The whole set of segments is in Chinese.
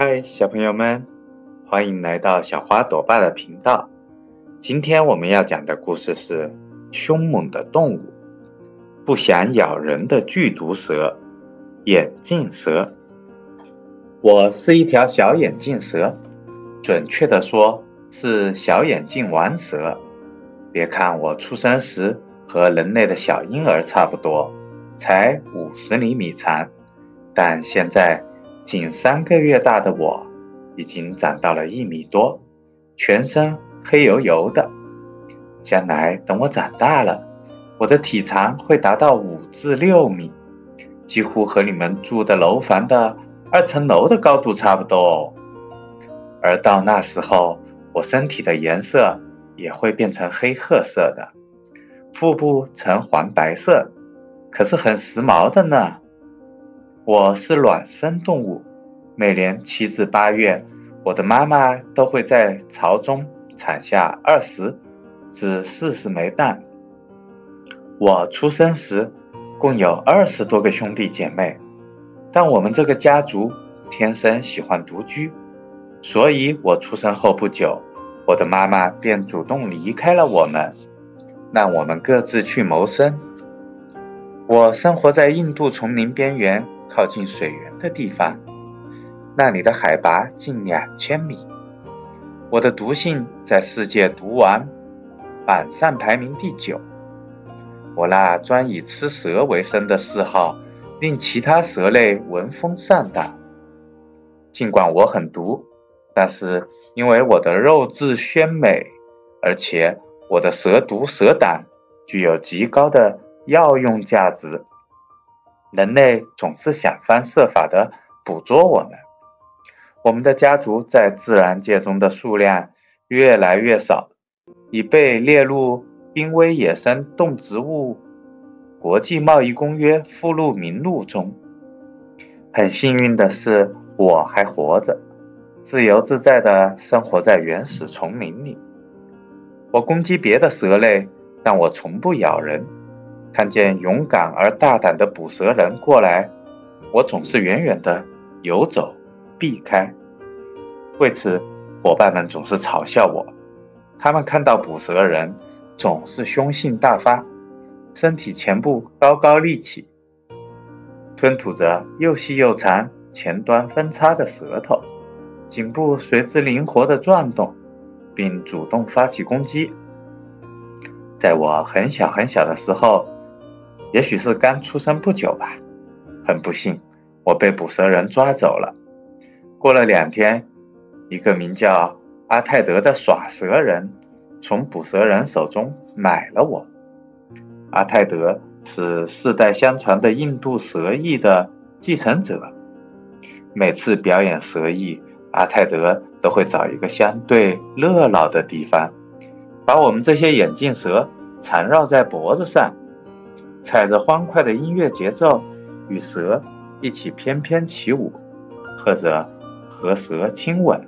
嗨，小朋友们，欢迎来到小花朵爸的频道。今天我们要讲的故事是凶猛的动物，不想咬人的剧毒蛇——眼镜蛇。我是一条小眼镜蛇，准确的说是小眼镜王蛇。别看我出生时和人类的小婴儿差不多，才五十厘米长，但现在。仅三个月大的我，已经长到了一米多，全身黑油油的。将来等我长大了，我的体长会达到五至六米，几乎和你们住的楼房的二层楼的高度差不多哦。而到那时候，我身体的颜色也会变成黑褐色的，腹部呈黄白色，可是很时髦的呢。我是卵生动物，每年七至八月，我的妈妈都会在巢中产下二十至四十枚蛋。我出生时共有二十多个兄弟姐妹，但我们这个家族天生喜欢独居，所以我出生后不久，我的妈妈便主动离开了我们，让我们各自去谋生。我生活在印度丛林边缘。靠近水源的地方，那里的海拔近两千米。我的毒性在世界毒王榜上排名第九。我那专以吃蛇为生的嗜好，令其他蛇类闻风丧胆。尽管我很毒，但是因为我的肉质鲜美，而且我的蛇毒蛇胆具有极高的药用价值。人类总是想方设法的捕捉我们。我们的家族在自然界中的数量越来越少，已被列入濒危野生动植物国际贸易公约附录名录中。很幸运的是，我还活着，自由自在的生活在原始丛林里。我攻击别的蛇类，但我从不咬人。看见勇敢而大胆的捕蛇人过来，我总是远远的游走，避开。为此，伙伴们总是嘲笑我。他们看到捕蛇人，总是凶性大发，身体前部高高立起，吞吐着又细又长、前端分叉的舌头，颈部随之灵活地转动，并主动发起攻击。在我很小很小的时候。也许是刚出生不久吧，很不幸，我被捕蛇人抓走了。过了两天，一个名叫阿泰德的耍蛇人从捕蛇人手中买了我。阿泰德是世代相传的印度蛇艺的继承者，每次表演蛇艺，阿泰德都会找一个相对热闹的地方，把我们这些眼镜蛇缠绕在脖子上。踩着欢快的音乐节奏，与蛇一起翩翩起舞，或者和蛇亲吻。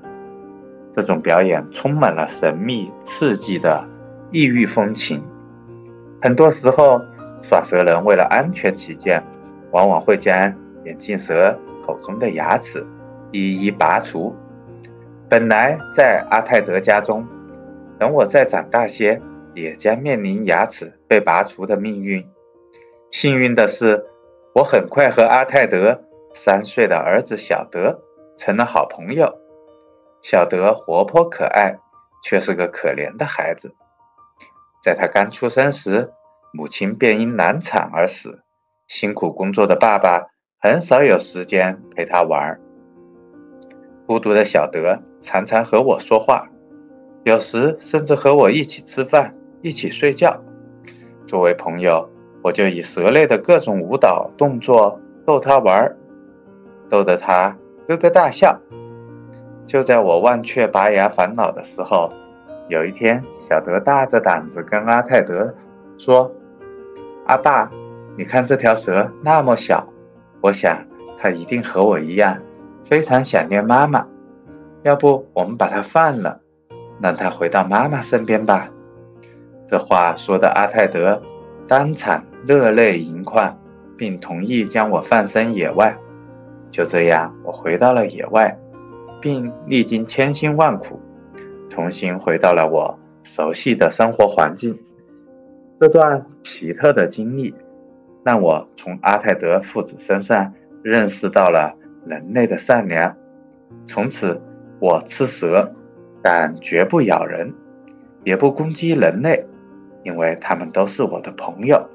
这种表演充满了神秘刺激的异域风情。很多时候，耍蛇人为了安全起见，往往会将眼镜蛇口中的牙齿一一拔除。本来在阿泰德家中，等我再长大些，也将面临牙齿被拔除的命运。幸运的是，我很快和阿泰德三岁的儿子小德成了好朋友。小德活泼可爱，却是个可怜的孩子。在他刚出生时，母亲便因难产而死。辛苦工作的爸爸很少有时间陪他玩。孤独的小德常常和我说话，有时甚至和我一起吃饭、一起睡觉。作为朋友。我就以蛇类的各种舞蹈动作逗他玩，逗得他咯咯大笑。就在我忘却拔牙烦恼的时候，有一天，小德大着胆子跟阿泰德说：“阿爸，你看这条蛇那么小，我想它一定和我一样，非常想念妈妈。要不我们把它放了，让它回到妈妈身边吧？”这话说的阿泰德当场。热泪盈眶，并同意将我放生野外。就这样，我回到了野外，并历经千辛万苦，重新回到了我熟悉的生活环境。这段奇特的经历，让我从阿泰德父子身上认识到了人类的善良。从此，我吃蛇，但绝不咬人，也不攻击人类，因为他们都是我的朋友。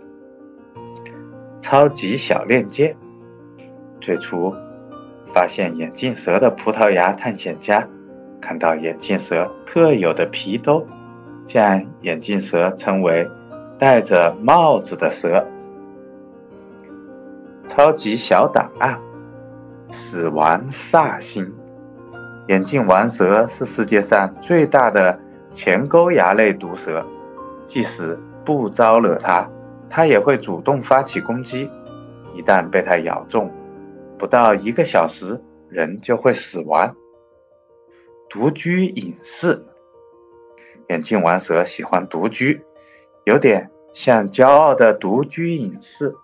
超级小链接。最初发现眼镜蛇的葡萄牙探险家，看到眼镜蛇特有的皮兜，将眼镜蛇称为“戴着帽子的蛇”。超级小档案：死亡煞星。眼镜王蛇是世界上最大的前沟牙类毒蛇，即使不招惹它，它也会主动发起攻击。一旦被它咬中，不到一个小时，人就会死亡。独居隐士，眼镜王蛇喜欢独居，有点像骄傲的独居隐士。